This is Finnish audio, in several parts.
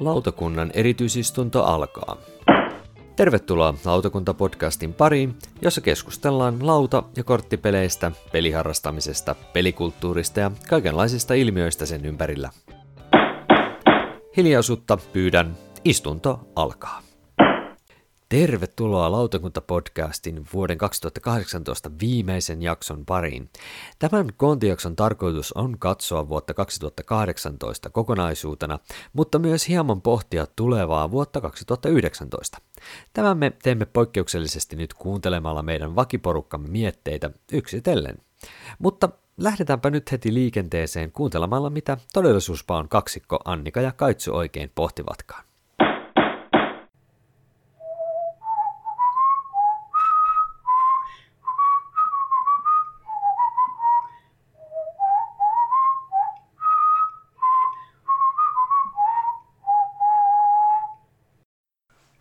Lautakunnan erityisistunto alkaa. Tervetuloa Lautakunta-podcastin pariin, jossa keskustellaan lauta- ja korttipeleistä, peliharrastamisesta, pelikulttuurista ja kaikenlaisista ilmiöistä sen ympärillä. Hiljaisuutta pyydän, istunto alkaa. Tervetuloa Lautakunta-podcastin vuoden 2018 viimeisen jakson pariin. Tämän kontijakson tarkoitus on katsoa vuotta 2018 kokonaisuutena, mutta myös hieman pohtia tulevaa vuotta 2019. Tämän me teemme poikkeuksellisesti nyt kuuntelemalla meidän vakiporukkamme mietteitä yksitellen. Mutta lähdetäänpä nyt heti liikenteeseen kuuntelemalla, mitä todellisuuspaon kaksikko Annika ja Kaitsu oikein pohtivatkaan.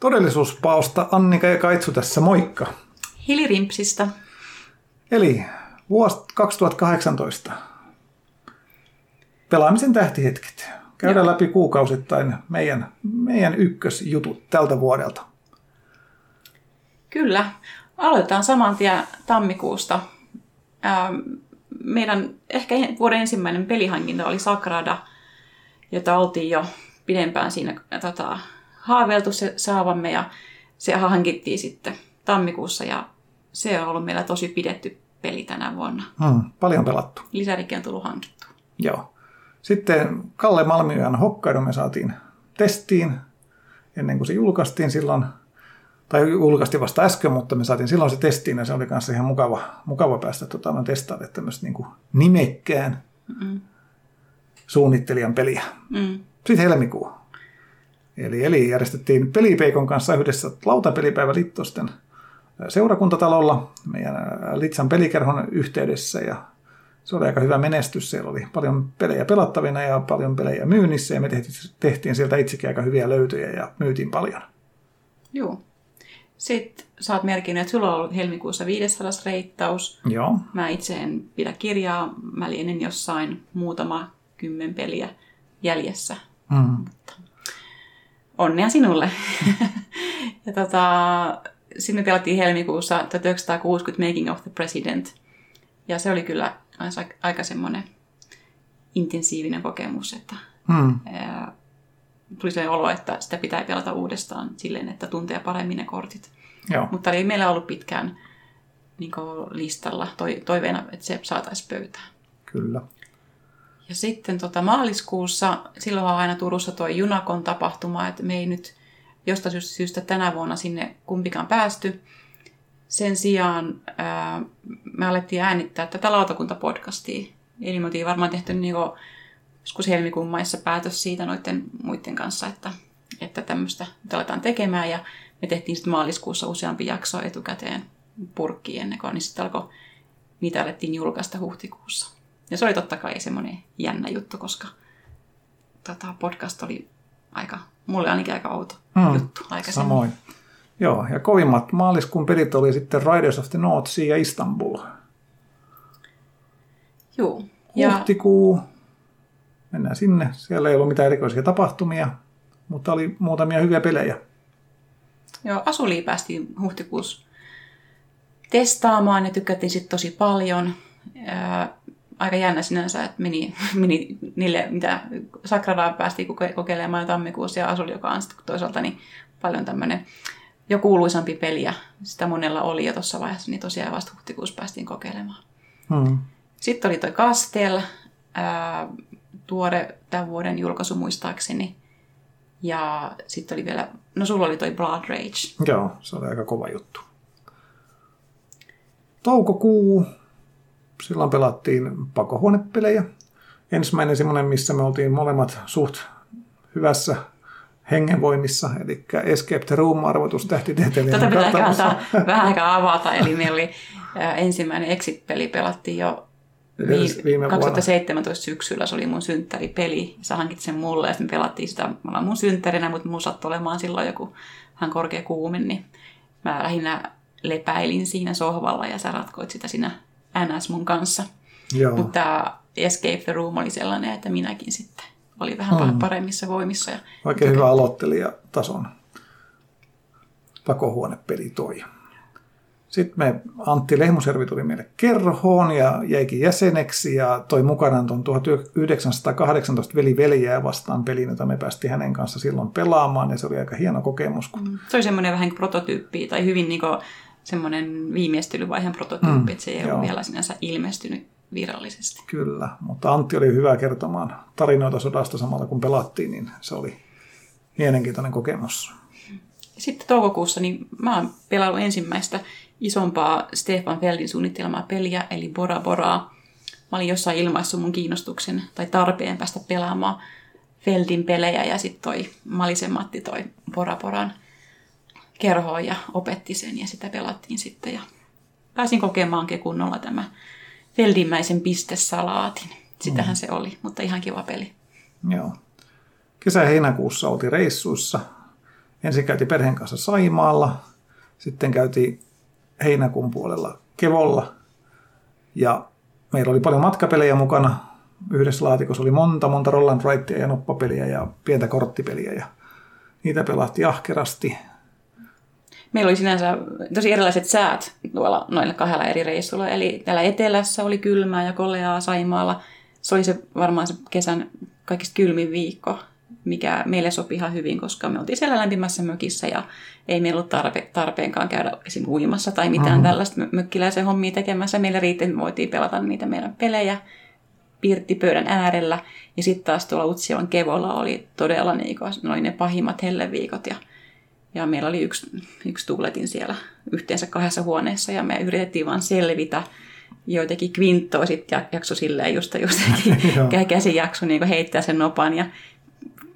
Todellisuuspaosta Annika ja Kaitsu tässä, moikka. Hilirimpsistä. Eli vuosi 2018. Pelaamisen tähtihetket. Käydään Joo. läpi kuukausittain meidän, meidän ykkösjutut tältä vuodelta. Kyllä. Aloitetaan saman tien tammikuusta. Ähm, meidän ehkä vuoden ensimmäinen pelihankinta oli Sakrada, jota oltiin jo pidempään siinä tota, haaveiltu se saavamme ja se hankittiin sitten tammikuussa ja se on ollut meillä tosi pidetty peli tänä vuonna. Hmm, paljon pelattu. Lisärikin on tullut hankittu. Joo. Sitten Kalle Malmiojan Hokkaido me saatiin testiin ennen kuin se julkaistiin silloin, tai julkaistiin vasta äsken, mutta me saatiin silloin se testiin ja se oli kanssa ihan mukava, mukava päästä tota, testaamaan tämmöistä niin nimekkään mm. suunnittelijan peliä. Mm. Sitten helmikuu. Eli, eli järjestettiin Pelipeikon kanssa yhdessä lautapelipäivä Littosten seurakuntatalolla meidän Litsan pelikerhon yhteydessä ja se oli aika hyvä menestys. Siellä oli paljon pelejä pelattavina ja paljon pelejä myynnissä ja me tehtiin, tehtiin sieltä itsekin aika hyviä löytöjä ja myytiin paljon. Joo. Sitten sä oot merkinnyt, että sulla on ollut helmikuussa 500 reittaus. Joo. Mä itse en pidä kirjaa. Mä lienen jossain muutama kymmen peliä jäljessä. Mm. Mutta onnea sinulle. ja tota, sitten me pelattiin helmikuussa 1960 Making of the President. Ja se oli kyllä aika semmoinen intensiivinen kokemus, että hmm. ää, tuli se olo, että sitä pitää pelata uudestaan silleen, että tuntee paremmin ne kortit. Joo. Mutta oli meillä ollut pitkään niin listalla toiveena, että se saataisiin pöytään. Kyllä. Ja sitten tota, maaliskuussa, silloin on aina Turussa tuo Junakon tapahtuma, että me ei nyt jostain syystä tänä vuonna sinne kumpikaan päästy. Sen sijaan ää, me alettiin äänittää tätä lautakuntapodcastia. Eli me oltiin varmaan tehty niin kuin, joskus helmikuun maissa päätös siitä noiden muiden kanssa, että, että tämmöistä aletaan tekemään. Ja me tehtiin sitten maaliskuussa useampi jakso etukäteen purkkiin ennen kuin niin sitten alkoi, niitä alettiin julkaista huhtikuussa. Ja se oli totta kai semmoinen jännä juttu, koska tota, podcast oli aika, mulle ainakin aika outo mm, juttu aikaisemmin. Samoin. Joo, ja kovimmat maaliskuun pelit oli sitten Riders of the North Sea ja Istanbul. Joo. Huhtikuu, mennään sinne. Siellä ei ollut mitään erikoisia tapahtumia, mutta oli muutamia hyviä pelejä. Joo, Asuli päästiin huhtikuussa testaamaan ja tykättiin sitten tosi paljon aika jännä sinänsä, että meni, meni niille, mitä Sakradaa päästiin kokeilemaan tammikuussa ja Asuli, joka on sitten toisaalta niin paljon tämmöinen jo kuuluisampi peli ja sitä monella oli jo tuossa vaiheessa, niin tosiaan vasta huhtikuussa päästiin kokeilemaan. Hmm. Sitten oli toi Castel, ää, tuore tämän vuoden julkaisu muistaakseni. Ja sitten oli vielä, no sulla oli toi Blood Rage. Joo, se oli aika kova juttu. Toukokuu, silloin pelattiin pakohuonepelejä. Ensimmäinen semmoinen, missä me oltiin molemmat suht hyvässä hengenvoimissa, eli Escape the Room-arvotus tähtitieteellinen Tätä pitää antaa vähän aikaa avata, eli meillä oli ensimmäinen Exit-peli pelattiin jo viime 2017 vuonna. syksyllä, se oli mun synttäripeli. Sä hankit sen mulle ja sitten pelattiin sitä, me ollaan mun synttärinä, mutta mun sattui olemaan silloin joku hän korkea kuume, niin mä lähinnä lepäilin siinä sohvalla ja sä ratkoit sitä siinä NS mun kanssa. Joo. Mutta tämä Escape the Room oli sellainen, että minäkin sitten oli vähän mm. paremmissa voimissa. Ja Oikein hyvä aloittelijatason pakohuonepeli toi. Sitten me, Antti Lehmuservi tuli meille kerhoon ja jäikin jäseneksi ja toi mukanaan tuon 1918 veli veljää vastaan pelin, jota me päästiin hänen kanssa silloin pelaamaan ja se oli aika hieno kokemus. Kun... Mm. Se oli semmoinen vähän kuin prototyyppi tai hyvin niin semmoinen viimeistelyvaiheen prototyyppi, mm, että se ei ole vielä sinänsä ilmestynyt virallisesti. Kyllä, mutta Antti oli hyvä kertomaan tarinoita sodasta samalla kun pelattiin, niin se oli mielenkiintoinen kokemus. Sitten toukokuussa niin mä oon pelannut ensimmäistä isompaa Stefan Feldin suunnittelmaa peliä, eli Bora Boraa. Mä olin jossain ilmaissut mun kiinnostuksen tai tarpeen päästä pelaamaan Feldin pelejä ja sitten toi Malisen Matti toi Bora Boran kerhoon ja opetti sen ja sitä pelattiin sitten ja pääsin kokemaankin kunnolla tämä Feldimmäisen pistesalaatin. Sitähän mm. se oli, mutta ihan kiva peli. Joo. Kesä-heinäkuussa oltiin reissuissa. Ensin käytiin perheen kanssa Saimaalla, sitten käytiin heinäkuun puolella Kevolla. Ja meillä oli paljon matkapelejä mukana. Yhdessä laatikossa oli monta, monta Roland Wrightia ja noppapeliä ja pientä korttipeliä. Ja niitä pelattiin ahkerasti. Meillä oli sinänsä tosi erilaiset säät tuolla noilla kahdella eri reissulla. Eli täällä etelässä oli kylmää ja koleaa Saimaalla. Se oli se varmaan se kesän kaikista kylmin viikko mikä meille sopi ihan hyvin, koska me oltiin siellä lämpimässä mökissä ja ei meillä ollut tarpe, tarpeenkaan käydä esim. uimassa tai mitään mm-hmm. tällaista mökkiläisen hommia tekemässä. Meillä riitti, että me voitiin pelata niitä meidän pelejä pirttipöydän äärellä. Ja sitten taas tuolla Utsjoen kevolla oli todella niin noin ne pahimmat helleviikot ja ja meillä oli yksi, yksi tuuletin siellä yhteensä kahdessa huoneessa ja me yritettiin vaan selvitä joitakin kvinttoa sitten jakso silleen just, just käsin jakso niin heittää sen nopan ja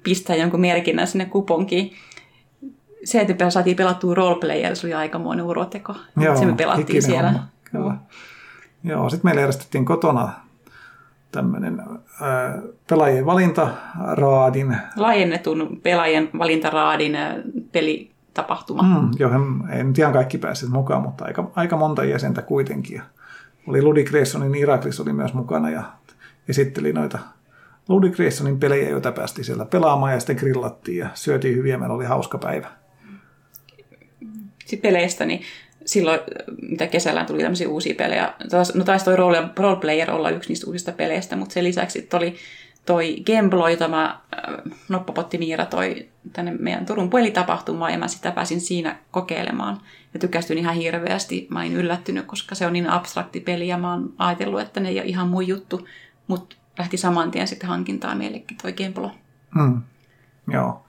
pistää jonkun merkinnän sinne kuponkiin. Se, että saatiin pelattua roleplayer, se oli aikamoinen uroteko. Joo, se me pelattiin siellä. Homma, kyllä. Joo, sitten meillä järjestettiin kotona tämmöinen pelaajien valintaraadin. Laajennetun pelaajien valintaraadin pelitapahtuma. Mm, johon en tiedä kaikki päässeet mukaan, mutta aika, aika monta jäsentä kuitenkin. Oli Ludi Graysonin Iraklis oli myös mukana ja esitteli noita Ludwig Graysonin pelejä, joita päästiin siellä pelaamaan ja sitten grillattiin ja syötiin hyviä, meillä oli hauska päivä. Sitten peleistä, niin silloin, mitä kesällä tuli tämmöisiä uusia pelejä, no taisi toi role, Player olla yksi niistä uusista peleistä, mutta sen lisäksi oli toi Gemblo, jota mä, äh, Noppapotti Miira toi tänne meidän Turun pelitapahtumaan, ja mä sitä pääsin siinä kokeilemaan. Ja tykästyin ihan hirveästi. Mä olin yllättynyt, koska se on niin abstrakti peli, ja mä oon ajatellut, että ne ei ole ihan mun juttu. Mutta lähti saman tien sitten hankintaan meillekin toi Gemplo. Mm. Joo.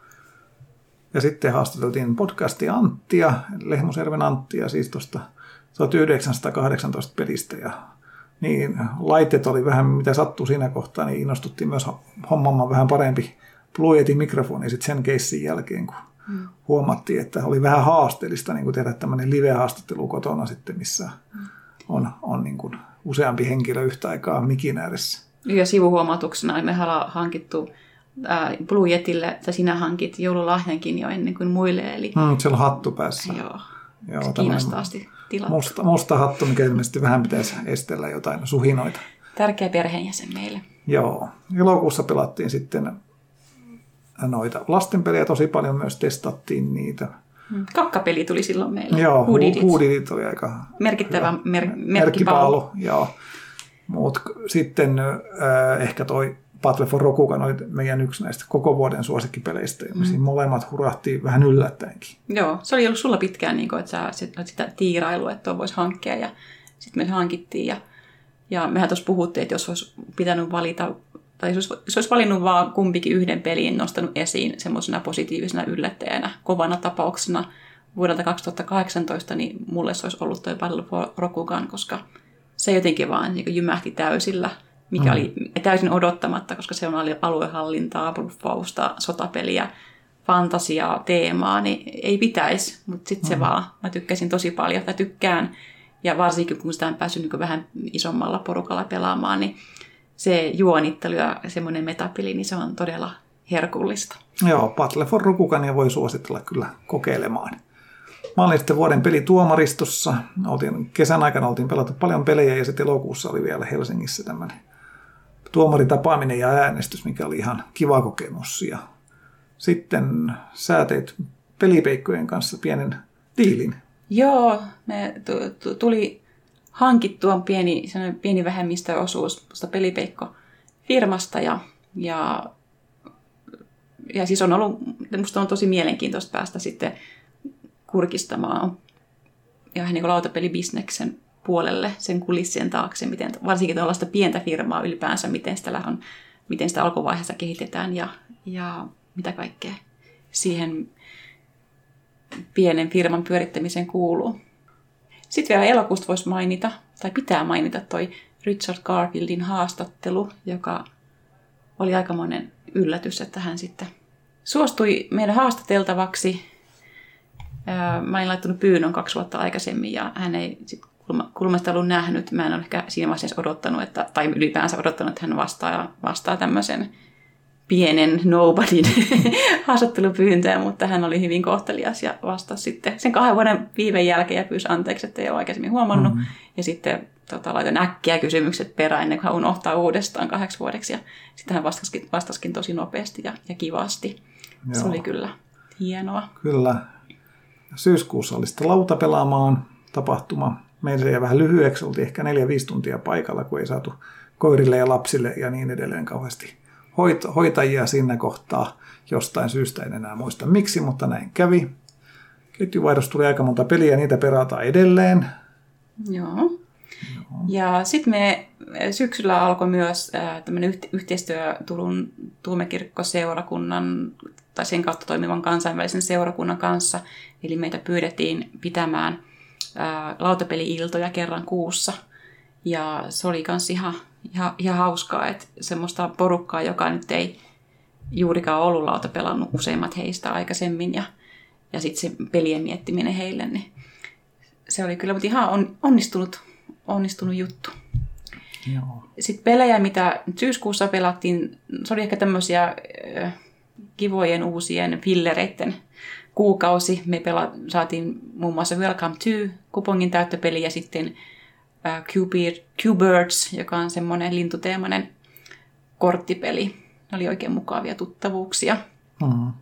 Ja sitten haastateltiin podcastia Anttia, Lehmuserven Anttia, siis tuosta 1918 pelistä. Ja niin, laitteet oli vähän mitä sattuu siinä kohtaa, niin innostuttiin myös hommaamaan vähän parempi Bluetin mikrofoni sitten sen keissin jälkeen, kun mm. huomattiin, että oli vähän haasteellista niin kuin tehdä tämmöinen live-haastattelu kotona sitten, missä mm. on, on niin kuin useampi henkilö yhtä aikaa mikin ääressä. Ja sivuhuomautuksena me ollaan hankittu Blue Jetille, että sinä hankit joululahjankin jo ennen kuin muille. Eli... Mm, siellä on hattu päässä. Joo, Joo se kiinnostavasti tilattu. Musta, musta hattu, mikä ilmeisesti vähän pitäisi estellä jotain suhinoita. Tärkeä perheenjäsen meille. Joo. Elokuussa pelattiin sitten noita lastenpelejä tosi paljon, myös testattiin niitä. Mm. Kakkapeli tuli silloin meille. Joo, Hoodidit oli aika merkittävä mer- merkkipaalu. merkkipaalu. Joo. Mutta sitten äh, ehkä toi Battle for Rokugan oli meidän yksi näistä koko vuoden suosikkipeleistä. Ja mm. molemmat hurahtiin vähän yllättäenkin. Joo, se oli ollut sulla pitkään, niin kuin, että sä sit, sitä tiirailua, että voisi hankkia. Ja sitten me hankittiin. Ja, ja mehän tuossa puhuttiin, että jos olisi pitänyt valita, tai jos olisi, jos olisi valinnut vaan kumpikin yhden pelin, nostanut esiin semmoisena positiivisena yllättäjänä, kovana tapauksena vuodelta 2018, niin mulle se olisi ollut toi Battle for Rokugan, koska – se jotenkin vaan niin jymähti täysillä, mikä mm. oli täysin odottamatta, koska se on aluehallintaa, bluffausta, sotapeliä, fantasiaa, teemaa, niin ei pitäisi, mutta sitten mm. se vaan, mä tykkäsin tosi paljon, tai tykkään, ja varsinkin kun sitä on päässyt niin vähän isommalla porukalla pelaamaan, niin se juonittelu ja semmoinen metapeli, niin se on todella herkullista. Joo, Battle for Rokugania voi suositella kyllä kokeilemaan. Mä olin sitten vuoden pelituomaristossa. Oltiin, kesän aikana oltiin pelattu paljon pelejä ja sitten elokuussa oli vielä Helsingissä tämmöinen tuomaritapaaminen ja äänestys, mikä oli ihan kiva kokemus. Ja sitten sä teit pelipeikkojen kanssa pienen diilin. Joo, me tuli hankittua pieni, pieni vähemmistöosuus tuosta pelipeikko-firmasta ja, ja, ja siis on ollut, musta on tosi mielenkiintoista päästä sitten kurkistamaan ja niin kuin lautapelibisneksen puolelle, sen kulissien taakse, miten, varsinkin tuollaista pientä firmaa ylipäänsä, miten sitä, on, miten sitä alkuvaiheessa kehitetään ja, ja mitä kaikkea siihen pienen firman pyörittämiseen kuuluu. Sitten vielä elokuusta voisi mainita, tai pitää mainita toi Richard Garfieldin haastattelu, joka oli aikamoinen yllätys, että hän sitten suostui meidän haastateltavaksi. Mä en laittanut pyynnön kaksi vuotta aikaisemmin ja hän ei sit kulmasta ollut nähnyt. Mä en ole ehkä siinä vaiheessa odottanut, että, tai ylipäänsä odottanut, että hän vastaa, vastaa tämmöisen pienen nobodyn haastattelupyyntöä, mutta hän oli hyvin kohtelias ja vastasi sitten sen kahden vuoden viiveen jälkeen ja pyysi anteeksi, että ei ole aikaisemmin huomannut. Mm-hmm. Ja sitten tota, laitoin äkkiä kysymykset perään ennen kuin hän unohtaa uudestaan kahdeksi vuodeksi. Ja sitten hän vastasikin, vastasikin tosi nopeasti ja, ja kivasti. Joo. Se oli kyllä hienoa. Kyllä. Syyskuussa oli sitten lautapelaamaan tapahtuma. Meillä jäi vähän lyhyeksi, oltiin ehkä neljä 5 tuntia paikalla, kun ei saatu koirille ja lapsille ja niin edelleen kauheasti hoit- hoitajia siinä kohtaa. Jostain syystä en enää muista miksi, mutta näin kävi. Ketjuvaihdos tuli aika monta peliä, niitä perataan edelleen. Joo. Joo. Ja sitten me syksyllä alkoi myös äh, tämmöinen yhteistyö Turun tuomekirkkoseurakunnan tai sen kautta toimivan kansainvälisen seurakunnan kanssa. Eli meitä pyydettiin pitämään äh, lautapeli-iltoja kerran kuussa. Ja se oli myös ihan ihan, ihan hauskaa, että semmoista porukkaa, joka nyt ei juurikaan ollut lauta pelannut useimmat heistä aikaisemmin ja, ja sitten se pelien miettiminen heille, niin se oli kyllä mutta ihan on, onnistunut, onnistunut juttu. Joo. Sitten pelejä, mitä syyskuussa pelattiin, se oli ehkä tämmöisiä äh, kivojen uusien fillereiden kuukausi. Me pela, saatiin muun muassa Welcome to kupongin täyttöpeli ja sitten Q-Birds, joka on semmoinen lintuteemainen korttipeli. Ne oli oikein mukavia tuttavuuksia. Mm.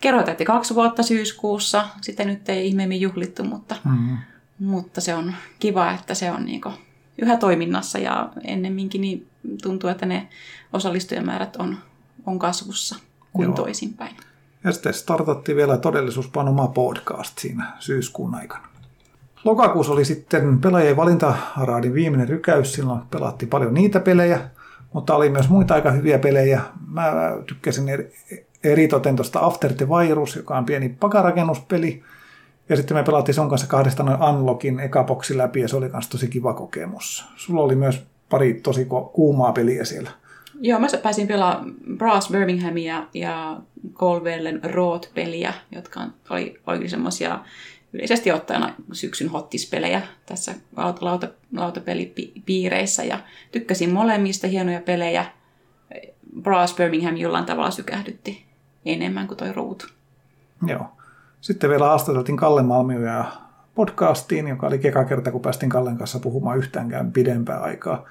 Kerho täytti kaksi vuotta syyskuussa. Sitä nyt ei ihmeemmin juhlittu, mutta, mm. mutta se on kiva, että se on niinku yhä toiminnassa ja ennemminkin niin tuntuu, että ne osallistujamäärät on, on kasvussa kuin Joo. toisinpäin. Ja sitten startattiin vielä todellisuuspanoma podcast siinä syyskuun aikana. Lokakuussa oli sitten pelaajien valintaraadin viimeinen rykäys, silloin pelattiin paljon niitä pelejä, mutta oli myös muita aika hyviä pelejä. Mä tykkäsin eri, eritoten tuosta After the Virus, joka on pieni pakarakennuspeli. Ja sitten me pelattiin sen kanssa kahdesta noin Unlockin ekaboksi läpi ja se oli myös tosi kiva kokemus. Sulla oli myös pari tosi kuumaa peliä siellä. Joo, mä pääsin pelaamaan Brass Birminghamia ja Colwellen Road-peliä, jotka oli, oli semmoisia yleisesti ottaen syksyn hottispelejä tässä lauta, lautapelipiireissä ja tykkäsin molemmista hienoja pelejä. Brass Birmingham jollain tavalla sykähdytti enemmän kuin toi ruutu. Joo. Sitten vielä haastateltiin Kalle Malmioja podcastiin, joka oli keka kerta, kun päästiin Kallen kanssa puhumaan yhtäänkään pidempää aikaa.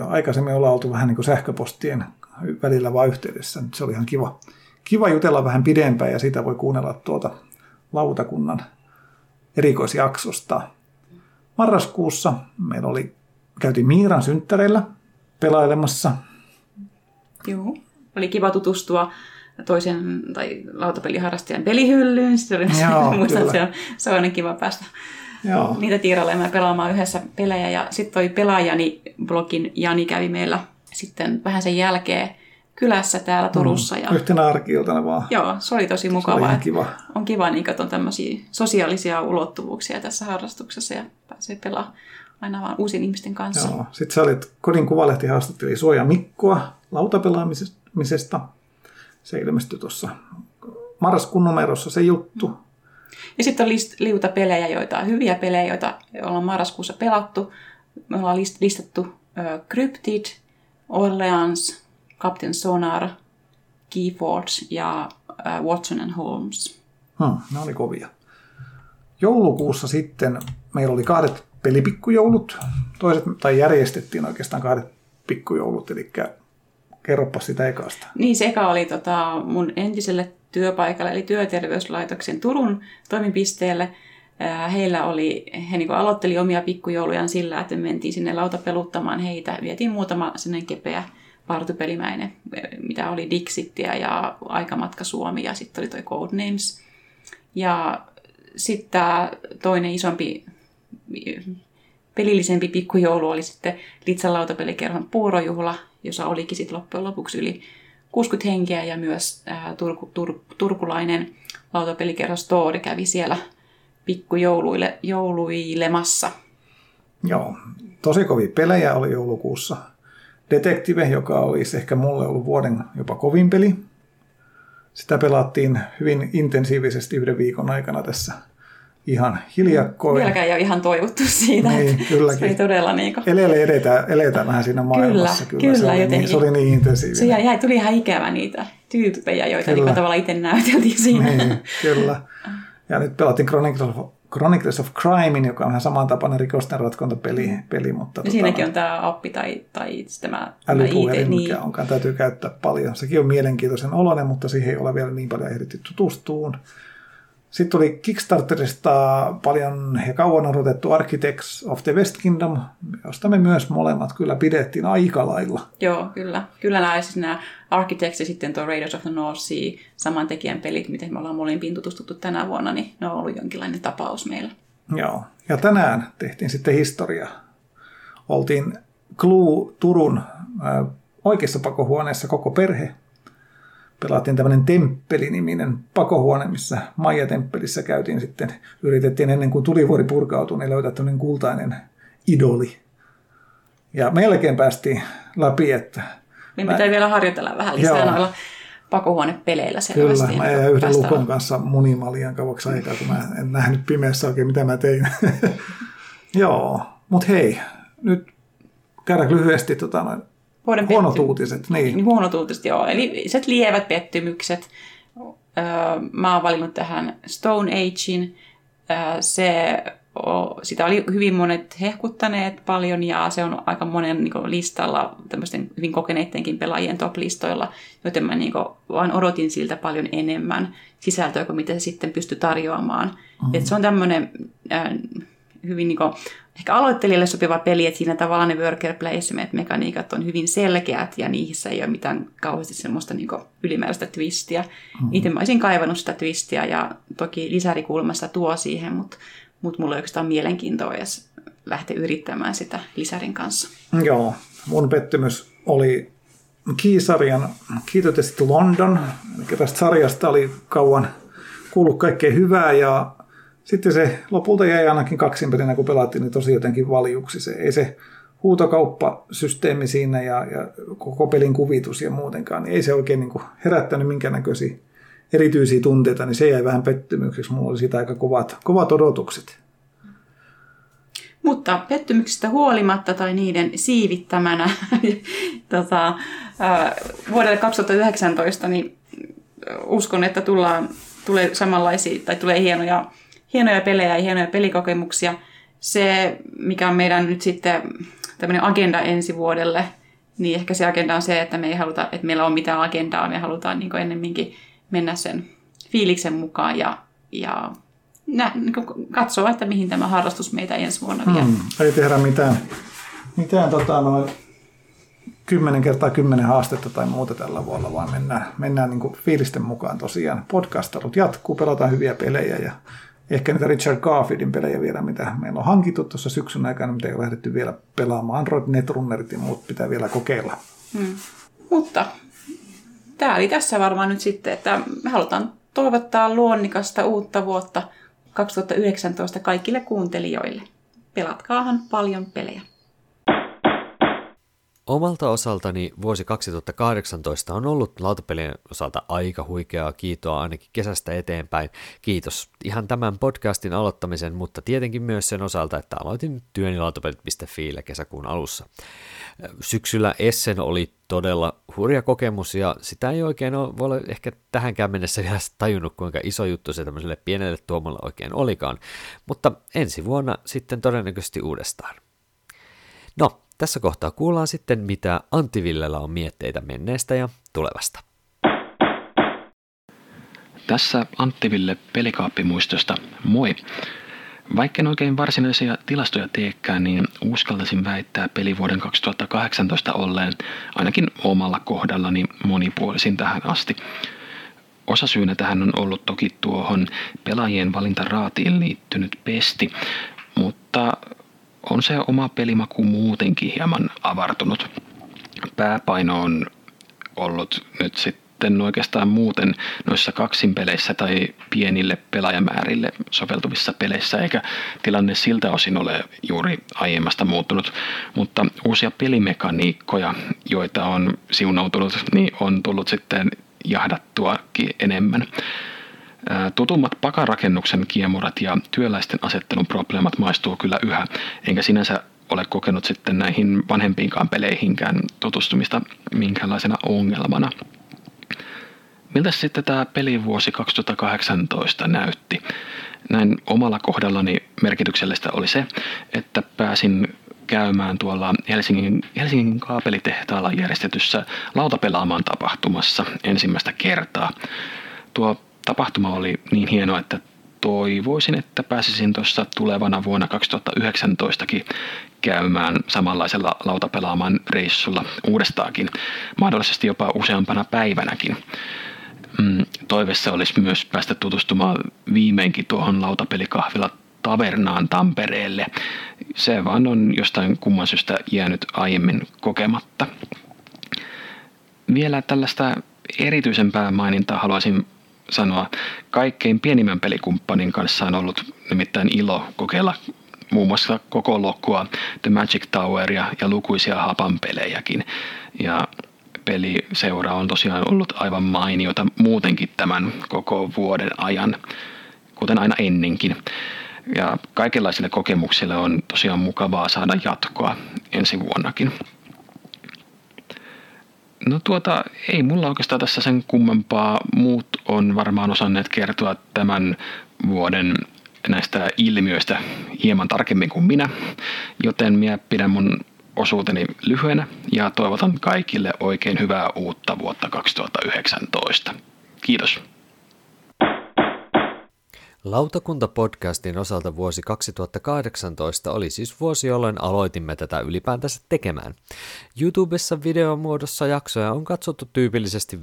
Ole aikaisemmin olla oltu vähän niin kuin sähköpostien välillä vaan yhteydessä. Se oli ihan kiva, kiva jutella vähän pidempään ja siitä voi kuunnella tuota lautakunnan erikoisjaksosta. Marraskuussa meillä oli, käytiin Miiran synttäreillä pelailemassa. Joo, oli kiva tutustua toisen tai lautapeliharrastajan pelihyllyyn. Se oli, Joo, muistan, että se on, se on kiva päästä Joo. niitä tiirailemaan pelaamaan yhdessä pelejä. Ja sitten toi Pelaajani blogin Jani kävi meillä sitten vähän sen jälkeen kylässä täällä Turussa. Mm, ja, yhtenä arkiiltana vaan. Joo, se oli tosi mukavaa. Se kiva. On kiva, niin on tämmöisiä sosiaalisia ulottuvuuksia tässä harrastuksessa ja pääsee pelaamaan aina vaan uusien ihmisten kanssa. Joo. Sitten sä olit Kodin Kuvalehti haastatteli Suoja Mikkoa lautapelaamisesta. Se ilmestyi tuossa marraskuun numerossa se juttu. Ja sitten on list, liuta pelejä, joita on hyviä pelejä, joita ollaan marraskuussa pelattu. Me ollaan list, listattu uh, Cryptid, Orleans, Captain Sonar, Keyforge ja äh, Watson and Holmes. Hmm, ne oli kovia. Joulukuussa sitten meillä oli kahdet pelipikkujoulut. Toiset, tai järjestettiin oikeastaan kahdet pikkujoulut, eli kerropa sitä ekasta. Niin, se eka oli tota, mun entiselle työpaikalle, eli työterveyslaitoksen Turun toimipisteelle. Heillä oli, he niin aloitteli omia pikkujoulujaan sillä, että me mentiin sinne lautapeluttamaan heitä. Vietiin muutama sellainen kepeä partupelimäinen, mitä oli Dixittiä ja Aikamatka Suomi ja sitten oli toi Codenames. Ja sitten tämä toinen isompi, pelillisempi pikkujoulu oli sitten Litsan lautapelikerhon puurojuhla, jossa olikin sitten loppujen lopuksi yli 60 henkeä ja myös ää, turku, tur, turkulainen lautapelikerho Story kävi siellä pikkujouluille jouluilemassa. Joo, tosi kovia pelejä oli joulukuussa. Detektive, joka olisi ehkä mulle ollut vuoden jopa kovin peli. Sitä pelattiin hyvin intensiivisesti yhden viikon aikana tässä ihan hiljakkoin. Vieläkään ei ole ihan toivottu siitä, niin, kylläkin. se oli todella niin kuin... Elelle edetään, eletään vähän siinä maailmassa. Kyllä, kyllä, se, oli niin, se oli niin intensiivinen. Se jäi, tuli ihan ikävä niitä tyyppejä, joita niin tavallaan itse näyteltiin siinä. Niin, kyllä. Ja nyt pelattiin Chronicles of, Chronicles of Crimein, joka on vähän samantapainen rikosten ratkontapeli. Peli, mutta ja tota, siinäkin on tämä appi tai, tai tämä älypuhelin, IT, mikä niin. onkaan, täytyy käyttää paljon. Sekin on mielenkiintoisen oloinen, mutta siihen ei ole vielä niin paljon ehditty tutustumaan. Sitten tuli Kickstarterista paljon ja kauan odotettu Architects of the West Kingdom, josta me myös molemmat kyllä pidettiin aika lailla. Joo, kyllä. Kyllä nämä, siis nämä Architects ja sitten tuo Raiders of the North Sea, saman tekijän pelit, miten me ollaan molempiin tutustuttu tänä vuonna, niin ne on ollut jonkinlainen tapaus meillä. Joo, ja tänään tehtiin sitten historia. Oltiin Clue Turun äh, oikeassa pakohuoneessa koko perhe pelattiin tämmöinen Temppeli-niminen pakohuone, missä Maija-temppelissä käytiin sitten, yritettiin ennen kuin tulivuori purkautui, niin löytää tämmöinen kultainen idoli. Ja melkein päästiin läpi, että... Niin pitää mä... vielä harjoitella vähän lisää Joo. noilla pakohuonepeleillä selvästi. Kyllä, mä jäin yhden lukon kanssa munimaan liian kauaksi aikaa, kun mä en nähnyt pimeässä oikein, mitä mä tein. Joo, mutta hei, nyt käydään lyhyesti tota, Vuoden huonot petty... uutiset, niin. niin. Huonot uutiset, joo. Eli set lievät pettymykset. mä oon valinnut tähän Stone Agein. se, sitä oli hyvin monet hehkuttaneet paljon ja se on aika monen niin listalla, tämmöisten hyvin kokeneittenkin pelaajien top-listoilla, joten mä niin vaan odotin siltä paljon enemmän sisältöä kuin mitä se sitten pystyi tarjoamaan. Mm-hmm. Et se on tämmöinen äh, hyvin niin kuin, ehkä aloittelijalle sopiva peli, että siinä tavallaan ne worker placement-mekaniikat on hyvin selkeät ja niissä ei ole mitään kauheasti semmoista niin ylimääräistä twistiä. Mm-hmm. Itse mä olisin kaivannut sitä twistiä ja toki lisärikulmassa tuo siihen, mutta, mutta mulla ei oikeastaan mielenkiintoa edes lähteä yrittämään sitä lisärin kanssa. Joo, mun pettymys oli Kiisarjan Kiitotest London. Eli tästä sarjasta oli kauan kuullut kaikkea hyvää ja sitten se lopulta jäi ainakin kaksinpelinä, kun pelattiin, niin tosi jotenkin valjuksi. Se, ei se huutokauppasysteemi siinä ja, ja koko pelin kuvitus ja muutenkaan, niin ei se oikein niin herättänyt minkäännäköisiä erityisiä tunteita, niin se jäi vähän pettymykseksi. Mulla oli siitä aika kovat, kovat odotukset. Mutta pettymyksistä huolimatta tai niiden siivittämänä tota, vuodelle 2019 niin uskon, että tullaan, tulee samanlaisia tai tulee hienoja hienoja pelejä ja hienoja pelikokemuksia. Se, mikä on meidän nyt sitten tämmöinen agenda ensi vuodelle, niin ehkä se agenda on se, että me ei haluta, että meillä on mitään agendaa, me halutaan niin ennemminkin mennä sen fiiliksen mukaan ja, ja nä, niin katsoa, että mihin tämä harrastus meitä ensi vuonna vie. Hmm, ei tehdä mitään, mitään tota, noin 10 kertaa 10 haastetta tai muuta tällä vuonna, vaan mennään, mennään niin fiilisten mukaan tosiaan. Podcastelut jatkuu, pelataan hyviä pelejä ja ehkä niitä Richard Garfieldin pelejä vielä, mitä meillä on hankittu tuossa syksyn aikana, mitä ei ole lähdetty vielä pelaamaan. Android Netrunnerit ja muut pitää vielä kokeilla. Hmm. Mutta tämä oli tässä varmaan nyt sitten, että me halutaan toivottaa luonnikasta uutta vuotta 2019 kaikille kuuntelijoille. Pelatkaahan paljon pelejä. Omalta osaltani vuosi 2018 on ollut lautapelien osalta aika huikeaa kiitoa ainakin kesästä eteenpäin. Kiitos ihan tämän podcastin aloittamisen, mutta tietenkin myös sen osalta, että aloitin työni lautapelit.fi kesäkuun alussa. Syksyllä Essen oli todella hurja kokemus ja sitä ei oikein ole, voi olla ehkä tähänkään mennessä vielä tajunnut, kuinka iso juttu se tämmöiselle pienelle tuomalle oikein olikaan, mutta ensi vuonna sitten todennäköisesti uudestaan. No, tässä kohtaa kuullaan sitten, mitä Antti Villellä on mietteitä menneestä ja tulevasta. Tässä Antti Ville pelikaappimuistosta. Moi! Vaikka en oikein varsinaisia tilastoja teekään, niin uskaltaisin väittää pelivuoden 2018 olleen ainakin omalla kohdallani monipuolisin tähän asti. Osa syynä tähän on ollut toki tuohon pelaajien valintaraatiin liittynyt pesti, mutta on se oma pelimaku muutenkin hieman avartunut. Pääpaino on ollut nyt sitten oikeastaan muuten noissa kaksinpeleissä tai pienille pelaajamäärille soveltuvissa peleissä, eikä tilanne siltä osin ole juuri aiemmasta muuttunut. Mutta uusia pelimekaniikkoja, joita on siunautunut, niin on tullut sitten jahdattuakin enemmän. Tutummat pakarakennuksen kiemurat ja työläisten asettelun probleemat maistuu kyllä yhä, enkä sinänsä ole kokenut sitten näihin vanhempiinkaan peleihinkään tutustumista minkäänlaisena ongelmana. Miltä sitten tämä pelivuosi 2018 näytti? Näin omalla kohdallani merkityksellistä oli se, että pääsin käymään tuolla Helsingin, Helsingin kaapelitehtaalla järjestetyssä lautapelaamaan tapahtumassa ensimmäistä kertaa. Tuo tapahtuma oli niin hieno, että toivoisin, että pääsisin tuossa tulevana vuonna 2019kin käymään samanlaisella lautapelaamaan reissulla uudestaakin, mahdollisesti jopa useampana päivänäkin mm, toivessa olisi myös päästä tutustumaan viimeinkin tuohon lautapelikahvila tavernaan Tampereelle. Se vaan on jostain kumman syystä jäänyt aiemmin kokematta. Vielä tällaista erityisempää mainintaa haluaisin sanoa. Kaikkein pienimmän pelikumppanin kanssa on ollut nimittäin ilo kokeilla muun muassa koko lokua, The Magic Toweria ja lukuisia hapanpelejäkin. Ja peliseura on tosiaan ollut aivan mainiota muutenkin tämän koko vuoden ajan, kuten aina ennenkin. Ja kaikenlaisille kokemuksille on tosiaan mukavaa saada jatkoa ensi vuonnakin. No tuota, ei mulla oikeastaan tässä sen kummempaa. Muut on varmaan osanneet kertoa tämän vuoden näistä ilmiöistä hieman tarkemmin kuin minä, joten minä pidän mun osuuteni lyhyenä ja toivotan kaikille oikein hyvää uutta vuotta 2019. Kiitos. Lautakunta-podcastin osalta vuosi 2018 oli siis vuosi, jolloin aloitimme tätä ylipäätänsä tekemään. YouTubessa videomuodossa jaksoja on katsottu tyypillisesti 50-300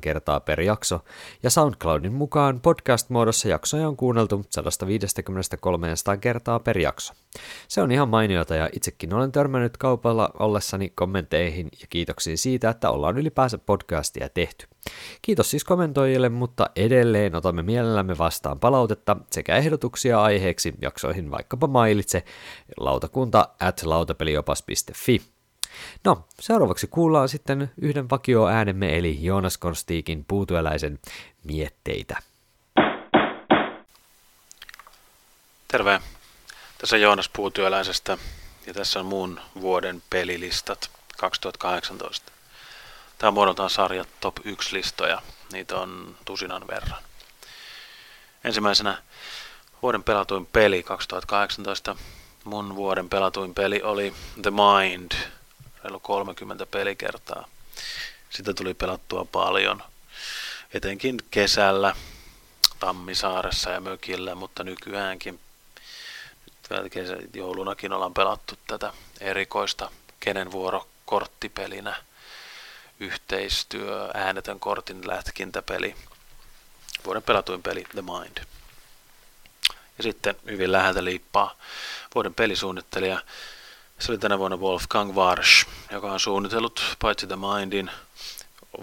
kertaa per jakso, ja SoundCloudin mukaan podcast-muodossa jaksoja on kuunneltu 150-300 kertaa per jakso. Se on ihan mainiota ja itsekin olen törmännyt kaupalla ollessani kommentteihin ja kiitoksiin siitä, että ollaan ylipäänsä podcastia tehty. Kiitos siis kommentoijille, mutta edelleen otamme mielellämme vastaan palautetta sekä ehdotuksia aiheeksi jaksoihin vaikkapa mailitse lautakunta at lautapeliopas.fi. No, seuraavaksi kuullaan sitten yhden vakio äänemme eli Joonas Konstiikin puutyöläisen mietteitä. Terve. Tässä Joonas Puutyöläisestä ja tässä on muun vuoden pelilistat 2018. Tämä on muodoltaan sarja top 1 listoja. Niitä on tusinan verran. Ensimmäisenä vuoden pelatuin peli 2018. Mun vuoden pelatuin peli oli The Mind, reilu 30 pelikertaa. Sitä tuli pelattua paljon, etenkin kesällä Tammisaaressa ja mökillä, mutta nykyäänkin nyt joulunakin ollaan pelattu tätä erikoista kenen vuoro korttipelinä – yhteistyö, äänetön kortin lätkintäpeli, vuoden pelatuin peli The Mind. Ja sitten hyvin läheltä liippaa vuoden pelisuunnittelija. Se oli tänä vuonna Wolfgang Warsch, joka on suunnitellut paitsi The Mindin,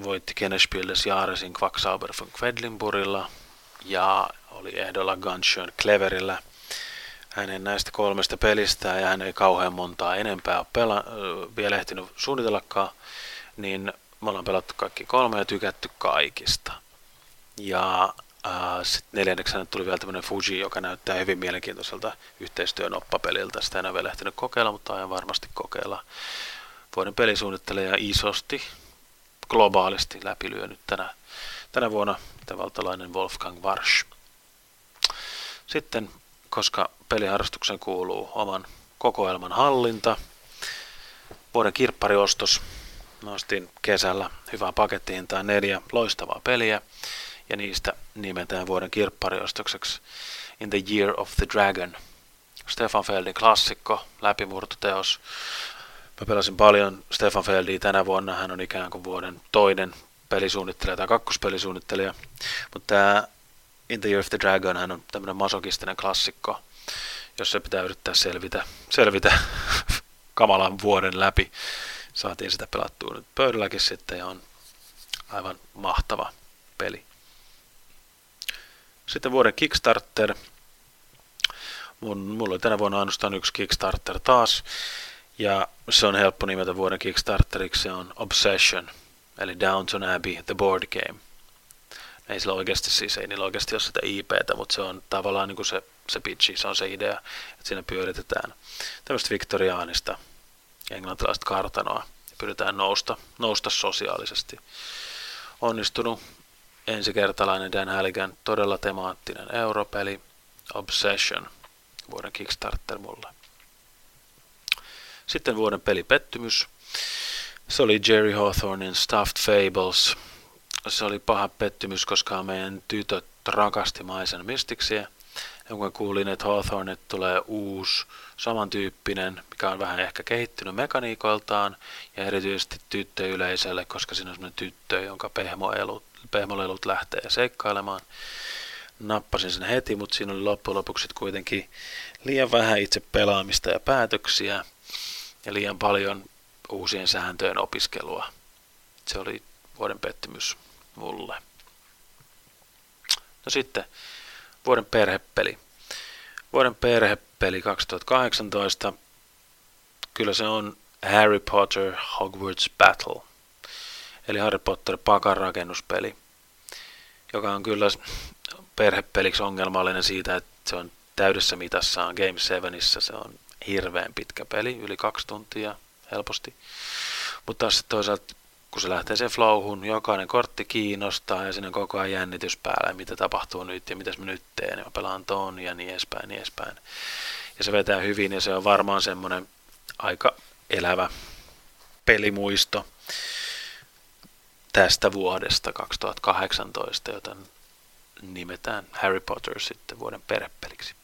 voitti Kennespieldes Jahresin Quacksalber von Quedlinburgilla ja oli ehdolla Gunshön Cleverillä. Hänen näistä kolmesta pelistä ja hän ei kauhean montaa enempää ole pela- vielä ehtinyt suunnitellakaan, niin me ollaan pelattu kaikki kolme ja tykätty kaikista. Ja Uh, sitten neljänneksenä tuli vielä tämmöinen Fuji, joka näyttää hyvin mielenkiintoiselta yhteistyön oppapeliltä. Sitä en ole vielä ehtinyt kokeilla, mutta aion varmasti kokeilla. Vuoden pelisuunnittelija isosti, globaalisti läpilyönyt tänä, tänä vuonna tavaltalainen Wolfgang Warsch. Sitten, koska peliharrastuksen kuuluu oman kokoelman hallinta, vuoden kirppariostos, nostin kesällä hyvää pakettihintaan neljä loistavaa peliä, ja niistä nimetään vuoden kirppariostokseksi In the Year of the Dragon. Stefan Feldin klassikko, läpimurtoteos. Mä pelasin paljon Stefan Feldia tänä vuonna, hän on ikään kuin vuoden toinen pelisuunnittelija tai kakkospelisuunnittelija. Mutta tämä In the Year of the Dragon hän on tämmöinen masokistinen klassikko, jossa pitää yrittää selvitä, selvitä kamalan vuoden läpi. Saatiin sitä pelattua nyt pöydälläkin sitten ja on aivan mahtava peli. Sitten vuoden Kickstarter. Mun, mulla oli tänä vuonna ainoastaan yksi Kickstarter taas. Ja se on helppo nimetä vuoden Kickstarteriksi. Se on Obsession, eli Downton Abbey, The Board Game. Ei sillä oikeasti siis, ei niillä oikeasti ole sitä IPtä, mutta se on tavallaan niin kuin se, se pitchi, se on se idea, että siinä pyöritetään tämmöistä viktoriaanista englantilaista kartanoa pyritään nousta, nousta sosiaalisesti. Onnistunut ensikertalainen Dan Halligan todella temaattinen europeli Obsession, vuoden Kickstarter mulle. Sitten vuoden pelipettymys. Se oli Jerry Hawthornin Stuffed Fables. Se oli paha pettymys, koska meidän tytöt rakasti maisen mistiksiä. Ja kun kuulin, että Hawthorne tulee uusi, samantyyppinen, mikä on vähän ehkä kehittynyt mekaniikoiltaan, ja erityisesti tyttöyleisölle, koska siinä on sellainen tyttö, jonka pehmoelut pehmolelut lähtee seikkailemaan. Nappasin sen heti, mutta siinä oli loppujen lopuksi kuitenkin liian vähän itse pelaamista ja päätöksiä ja liian paljon uusien sääntöjen opiskelua. Se oli vuoden pettymys mulle. No sitten vuoden perhepeli. Vuoden perhepeli 2018. Kyllä se on Harry Potter Hogwarts Battle eli Harry Potter pakan rakennuspeli, joka on kyllä perhepeliksi ongelmallinen siitä, että se on täydessä mitassaan Game 7, se on hirveän pitkä peli, yli kaksi tuntia helposti. Mutta taas toisaalta, kun se lähtee sen flowhun, jokainen kortti kiinnostaa ja sinne on koko ajan jännitys päällä, mitä tapahtuu nyt ja mitä mä nyt teen, ja mä pelaan ton ja niin edespäin, niin edespäin. Ja se vetää hyvin ja se on varmaan semmoinen aika elävä pelimuisto tästä vuodesta 2018, joten nimetään Harry Potter sitten vuoden perhepeliksi.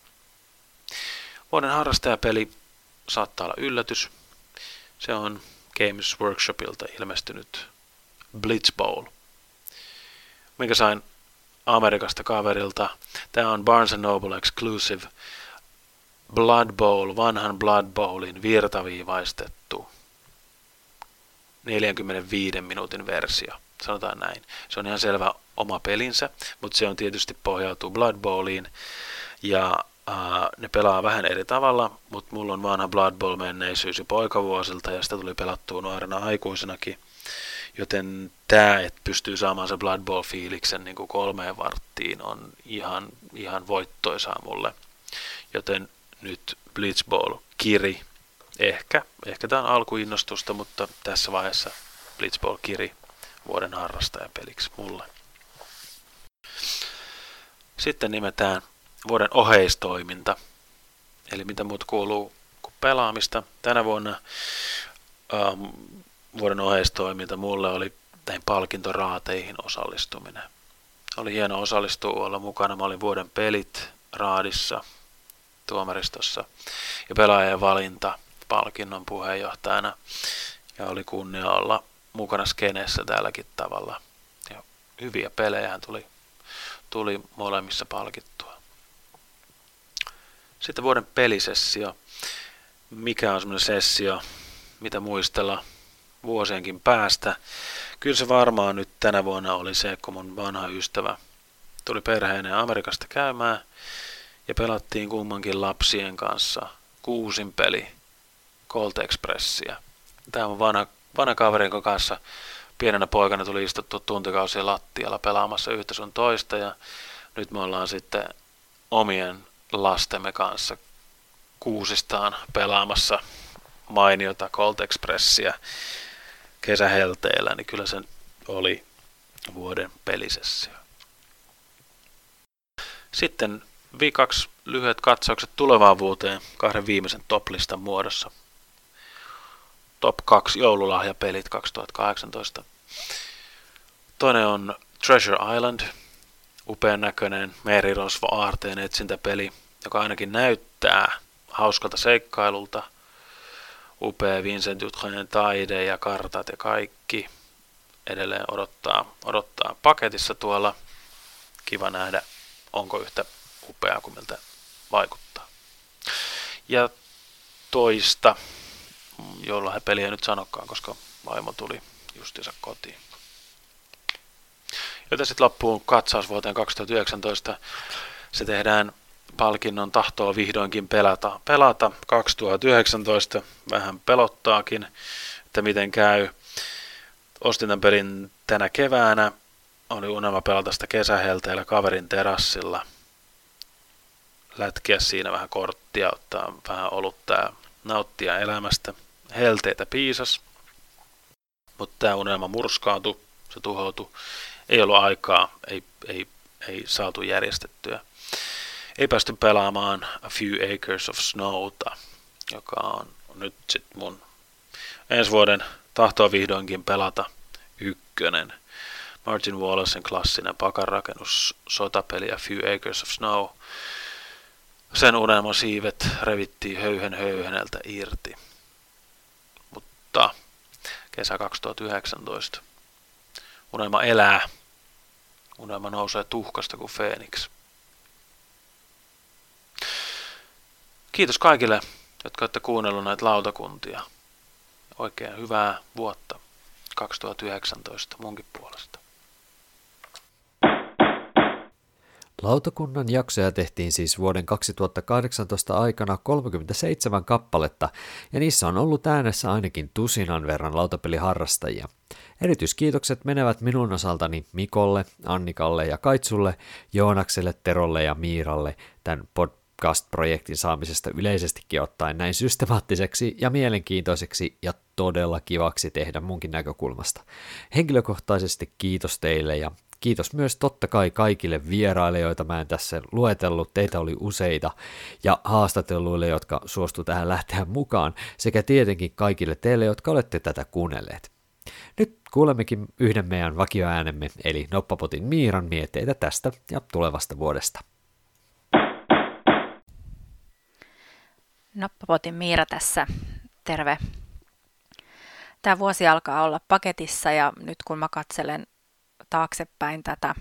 Vuoden harrastajapeli saattaa olla yllätys. Se on Games Workshopilta ilmestynyt Blitz Bowl, minkä sain Amerikasta kaverilta. Tämä on Barnes Noble Exclusive Blood Bowl, vanhan Blood Bowlin virtaviivaistettu 45 minuutin versio. Sanotaan näin. Se on ihan selvä oma pelinsä, mutta se on tietysti pohjautuu Blood Bowliin. Ja uh, ne pelaa vähän eri tavalla, mutta mulla on vanha Blood Bowl menneisyys jo poikavuosilta ja sitä tuli pelattua nuorena aikuisenakin. Joten tämä, että pystyy saamaan se Blood Bowl fiiliksen niin kolmeen varttiin, on ihan, ihan voittoisaa mulle. Joten nyt Blitzball kiri Ehkä, ehkä tämä on alkuinnostusta, mutta tässä vaiheessa Blitzball kiri vuoden harrastajapeliksi mulle. Sitten nimetään vuoden oheistoiminta, eli mitä muut kuuluu kuin pelaamista. Tänä vuonna ähm, vuoden oheistoiminta mulle oli näihin palkintoraateihin osallistuminen. Oli hieno osallistua olla mukana. Mä olin vuoden pelit raadissa tuomaristossa ja pelaajien valinta – palkinnon puheenjohtajana ja oli kunnia olla mukana skeneessä tälläkin tavalla. Ja hyviä pelejä tuli, tuli molemmissa palkittua. Sitten vuoden pelisessio. Mikä on semmoinen sessio, mitä muistella vuosienkin päästä. Kyllä se varmaan nyt tänä vuonna oli se, kun mun vanha ystävä tuli perheeneen Amerikasta käymään ja pelattiin kummankin lapsien kanssa kuusin peli Colt Expressia. Tämä on vanha, vanha kaveri, jonka kanssa pienenä poikana tuli istuttu tuntikausia lattialla pelaamassa yhtä sun toista ja nyt me ollaan sitten omien lastemme kanssa kuusistaan pelaamassa mainiota Colt Expressia kesähelteillä, niin kyllä se oli vuoden pelisessio. Sitten V2 lyhyet katsaukset tulevaan vuoteen kahden viimeisen toplistan muodossa. Top 2 joululahjapelit 2018. Toinen on Treasure Island, upean näköinen merirosvo aarteen etsintäpeli, joka ainakin näyttää hauskalta seikkailulta. Upea Vincent Jutkanen taide ja kartat ja kaikki edelleen odottaa, odottaa paketissa tuolla. Kiva nähdä, onko yhtä upeaa kuin miltä vaikuttaa. Ja toista, jolla he peliä nyt sanokaan, koska vaimo tuli justiinsa kotiin. Joten sitten loppuun katsaus vuoteen 2019. Se tehdään palkinnon tahtoa vihdoinkin pelata. Pelata 2019 vähän pelottaakin, että miten käy. Ostin tämän pelin tänä keväänä. Oli unelma pelata sitä kesähelteillä kaverin terassilla. Lätkiä siinä vähän korttia, ottaa vähän olutta ja nauttia elämästä. Helteitä piisas. Mutta tämä unelma murskaantui, se tuhoutui. Ei ollut aikaa, ei, ei, ei saatu järjestettyä ei päästy pelaamaan A Few Acres of Snowta, joka on nyt sitten mun ensi vuoden tahtoa vihdoinkin pelata ykkönen. Martin Wallacen klassinen pakanrakennus sotapeli A Few Acres of Snow. Sen unelman siivet revittiin höyhen höyheneltä irti. Mutta kesä 2019. Unelma elää. Unelma nousee tuhkasta kuin Phoenix. Kiitos kaikille, jotka olette kuunnelleet näitä lautakuntia. Oikein hyvää vuotta 2019 munkin puolesta. Lautakunnan jaksoja tehtiin siis vuoden 2018 aikana 37 kappaletta, ja niissä on ollut äänessä ainakin tusinan verran lautapeliharrastajia. Erityiskiitokset menevät minun osaltani Mikolle, Annikalle ja Kaitsulle, Joonakselle, Terolle ja Miiralle tämän pod- podcast-projektin saamisesta yleisestikin ottaen näin systemaattiseksi ja mielenkiintoiseksi ja todella kivaksi tehdä munkin näkökulmasta. Henkilökohtaisesti kiitos teille ja kiitos myös totta kai kaikille vieraille, joita mä en tässä luetellut, teitä oli useita, ja haastatelluille, jotka suostu tähän lähteä mukaan, sekä tietenkin kaikille teille, jotka olette tätä kuunnelleet. Nyt kuulemmekin yhden meidän vakioäänemme, eli Noppapotin Miiran mietteitä tästä ja tulevasta vuodesta. Nappapotin Miira tässä, terve. Tämä vuosi alkaa olla paketissa ja nyt kun mä katselen taaksepäin tätä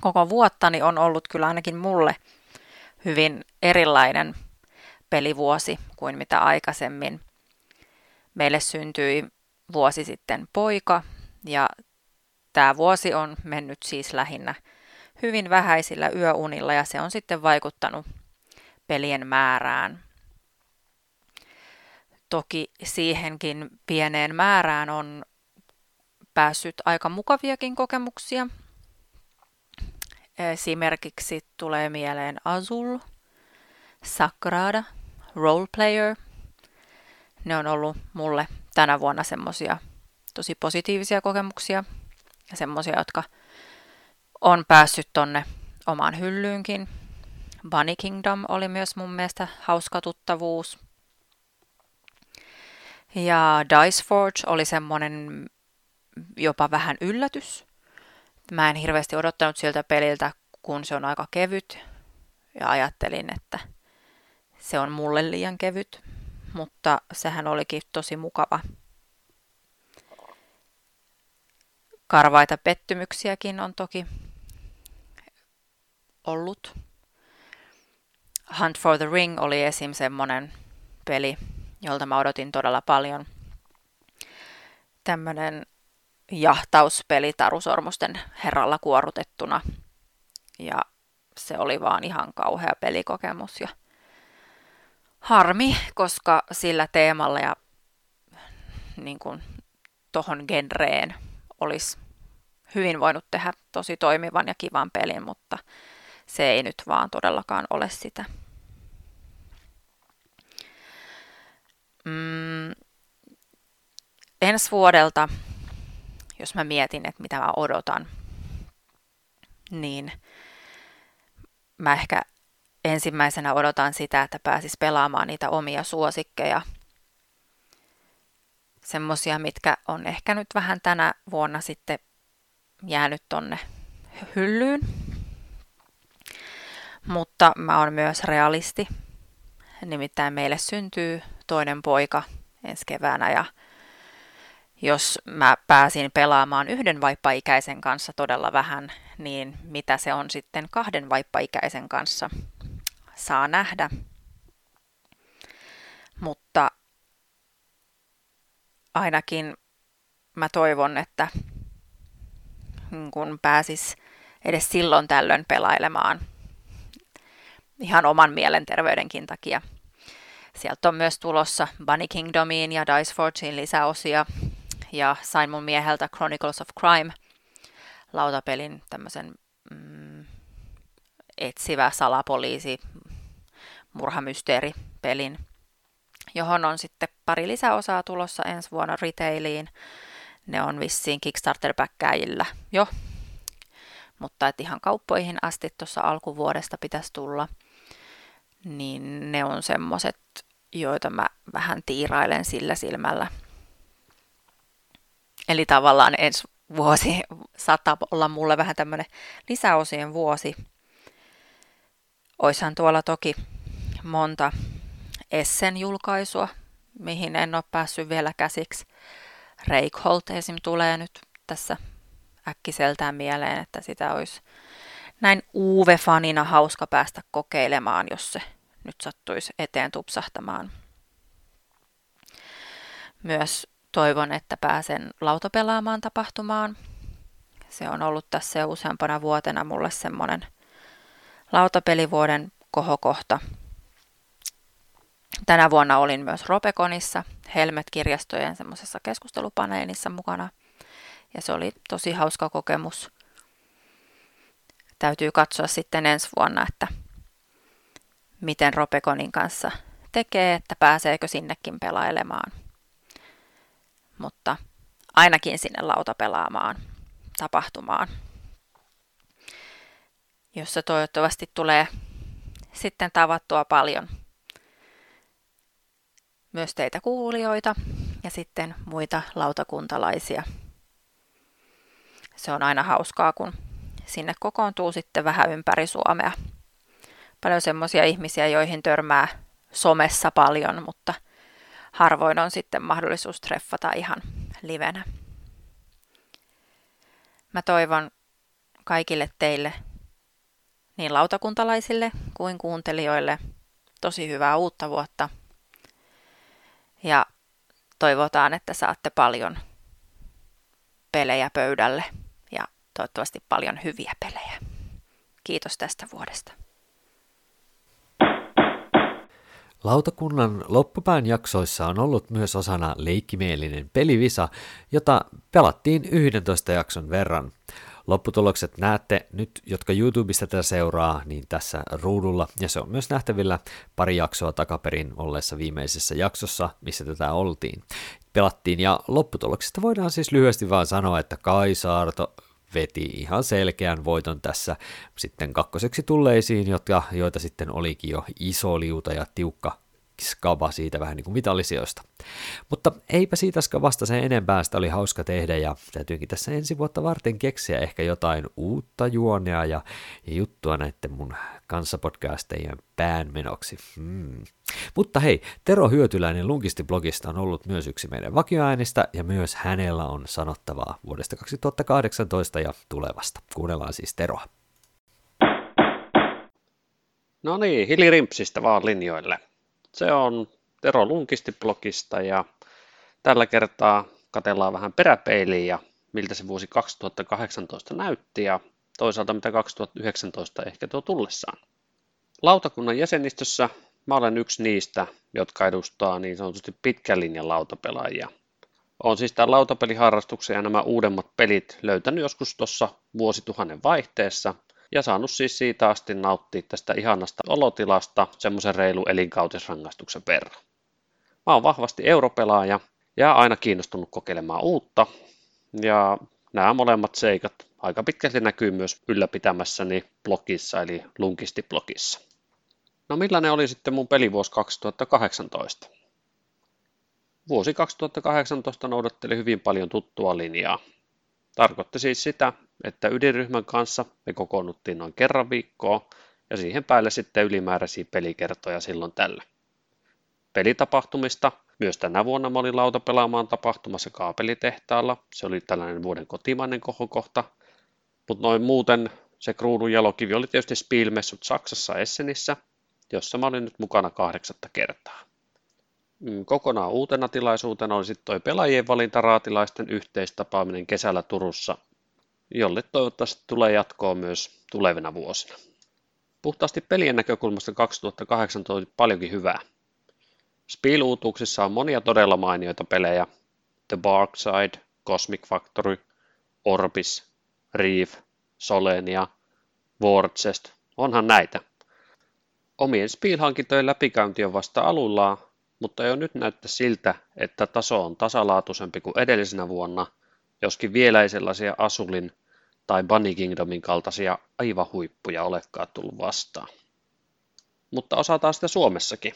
koko vuotta, niin on ollut kyllä ainakin mulle hyvin erilainen pelivuosi kuin mitä aikaisemmin. Meille syntyi vuosi sitten poika ja tämä vuosi on mennyt siis lähinnä hyvin vähäisillä yöunilla ja se on sitten vaikuttanut pelien määrään. Toki siihenkin pieneen määrään on päässyt aika mukaviakin kokemuksia. Esimerkiksi tulee mieleen Azul, Sakrada, Roleplayer. Ne on ollut mulle tänä vuonna semmosia tosi positiivisia kokemuksia ja semmosia, jotka on päässyt tonne omaan hyllyynkin. Bunny Kingdom oli myös mun mielestä hauska tuttavuus – ja Dice Forge oli semmoinen jopa vähän yllätys. Mä en hirveästi odottanut siltä peliltä, kun se on aika kevyt. Ja ajattelin, että se on mulle liian kevyt. Mutta sehän olikin tosi mukava. Karvaita pettymyksiäkin on toki ollut. Hunt for the Ring oli esim. semmonen peli, jolta mä odotin todella paljon. Tämmöinen jahtauspeli tarusormusten herralla kuorutettuna. Ja se oli vaan ihan kauhea pelikokemus. Ja harmi, koska sillä teemalla ja niin kuin tohon genreen olisi hyvin voinut tehdä tosi toimivan ja kivan pelin, mutta se ei nyt vaan todellakaan ole sitä. Mm, ensi vuodelta, jos mä mietin, että mitä mä odotan, niin mä ehkä ensimmäisenä odotan sitä, että pääsis pelaamaan niitä omia suosikkeja. Semmosia, mitkä on ehkä nyt vähän tänä vuonna sitten jäänyt tonne hyllyyn. Mutta mä oon myös realisti. Nimittäin meille syntyy toinen poika ensi keväänä ja jos mä pääsin pelaamaan yhden vaippaikäisen kanssa todella vähän, niin mitä se on sitten kahden vaippaikäisen kanssa, saa nähdä. Mutta ainakin mä toivon, että kun pääsis edes silloin tällöin pelailemaan ihan oman mielenterveydenkin takia. Sieltä on myös tulossa Bunny Kingdomiin ja Dice Forgein lisäosia ja sain mun mieheltä Chronicles of Crime lautapelin tämmöisen mm, etsivä salapoliisi murhamysteeripelin, johon on sitten pari lisäosaa tulossa ensi vuonna retailiin. Ne on vissiin kickstarter jo, mutta et ihan kauppoihin asti tuossa alkuvuodesta pitäisi tulla. Niin ne on semmoset, joita mä vähän tiirailen sillä silmällä. Eli tavallaan ensi vuosi saattaa olla mulle vähän tämmöinen lisäosien vuosi. Oishan tuolla toki monta Essen julkaisua, mihin en ole päässyt vielä käsiksi. Reikholt esim. tulee nyt tässä äkkiseltään mieleen, että sitä olisi näin Uve-fanina hauska päästä kokeilemaan, jos se nyt sattuisi eteen tupsahtamaan. Myös toivon, että pääsen lautapelaamaan tapahtumaan. Se on ollut tässä jo useampana vuotena mulle semmoinen lautapelivuoden kohokohta. Tänä vuonna olin myös Ropekonissa, Helmet-kirjastojen semmoisessa keskustelupaneelissa mukana. Ja se oli tosi hauska kokemus. Täytyy katsoa sitten ensi vuonna, että miten Ropekonin kanssa tekee, että pääseekö sinnekin pelailemaan. Mutta ainakin sinne lautapelaamaan tapahtumaan, jossa toivottavasti tulee sitten tavattua paljon myös teitä kuulijoita ja sitten muita lautakuntalaisia. Se on aina hauskaa, kun sinne kokoontuu sitten vähän ympäri Suomea. Paljon semmoisia ihmisiä, joihin törmää somessa paljon, mutta harvoin on sitten mahdollisuus treffata ihan livenä. Mä toivon kaikille teille, niin lautakuntalaisille kuin kuuntelijoille, tosi hyvää uutta vuotta. Ja toivotaan, että saatte paljon pelejä pöydälle ja toivottavasti paljon hyviä pelejä. Kiitos tästä vuodesta. Lautakunnan loppupään jaksoissa on ollut myös osana leikkimielinen pelivisa, jota pelattiin 11 jakson verran. Lopputulokset näette nyt, jotka YouTubesta tätä seuraa, niin tässä ruudulla, ja se on myös nähtävillä pari jaksoa takaperin olleessa viimeisessä jaksossa, missä tätä oltiin. Pelattiin, ja lopputuloksesta voidaan siis lyhyesti vaan sanoa, että Kai Saarto veti ihan selkeän voiton tässä sitten kakkoseksi tulleisiin, jotka, joita sitten olikin jo iso liuta ja tiukka skaba siitä vähän niin kuin mitallisijoista. Mutta eipä siitä skavasta sen enempää, sitä oli hauska tehdä ja täytyykin tässä ensi vuotta varten keksiä ehkä jotain uutta juonea ja, juttua näiden mun kanssapodcastien päänmenoksi. Hmm. Mutta hei, Tero Hyötyläinen Lunkisti-blogista on ollut myös yksi meidän vakioäänistä ja myös hänellä on sanottavaa vuodesta 2018 ja tulevasta. Kuunnellaan siis Teroa. No niin, hilirimpsistä vaan linjoille. Se on Tero Lunkisti-blogista ja tällä kertaa katellaan vähän peräpeiliin ja miltä se vuosi 2018 näytti ja toisaalta mitä 2019 ehkä tuo tullessaan. Lautakunnan jäsenistössä mä olen yksi niistä, jotka edustaa niin sanotusti pitkän linjan lautapelaajia. on siis tämän lautapeliharrastuksen ja nämä uudemmat pelit löytänyt joskus tuossa vuosituhannen vaihteessa ja saanut siis siitä asti nauttia tästä ihanasta olotilasta semmoisen reilu elinkautisrangaistuksen verran. Mä oon vahvasti europelaaja ja aina kiinnostunut kokeilemaan uutta ja nämä molemmat seikat aika pitkälti näkyy myös ylläpitämässäni blogissa eli Lunkisti-blogissa. No millainen oli sitten mun pelivuosi 2018? Vuosi 2018 noudatteli hyvin paljon tuttua linjaa. Tarkoitti siis sitä, että ydinryhmän kanssa me kokoonnuttiin noin kerran viikkoa ja siihen päälle sitten ylimääräisiä pelikertoja silloin tällä. Pelitapahtumista myös tänä vuonna mä olin lautapelaamaan tapahtumassa kaapelitehtaalla. Se oli tällainen vuoden kotimainen kohokohta. Mutta noin muuten se kruunun jalokivi oli tietysti Spielmessut Saksassa Essenissä, jossa mä olin nyt mukana kahdeksatta kertaa. Mm, kokonaan uutena tilaisuutena oli sitten toi pelaajien valintaraatilaisten yhteistapaaminen kesällä Turussa, jolle toivottavasti tulee jatkoa myös tulevina vuosina. Puhtaasti pelien näkökulmasta 2018 oli paljonkin hyvää. Spiel-uutuuksissa on monia todella mainioita pelejä. The Bark Side, Cosmic Factory, Orbis, Reef, Solenia, Warchest, onhan näitä. Omien Spiel-hankintojen läpikäynti on vasta aluillaan, mutta jo nyt näyttää siltä, että taso on tasalaatuisempi kuin edellisenä vuonna, joskin vielä ei sellaisia Asulin tai Bunny Kingdomin kaltaisia aivan huippuja olekaan tullut vastaan. Mutta osataan sitä Suomessakin.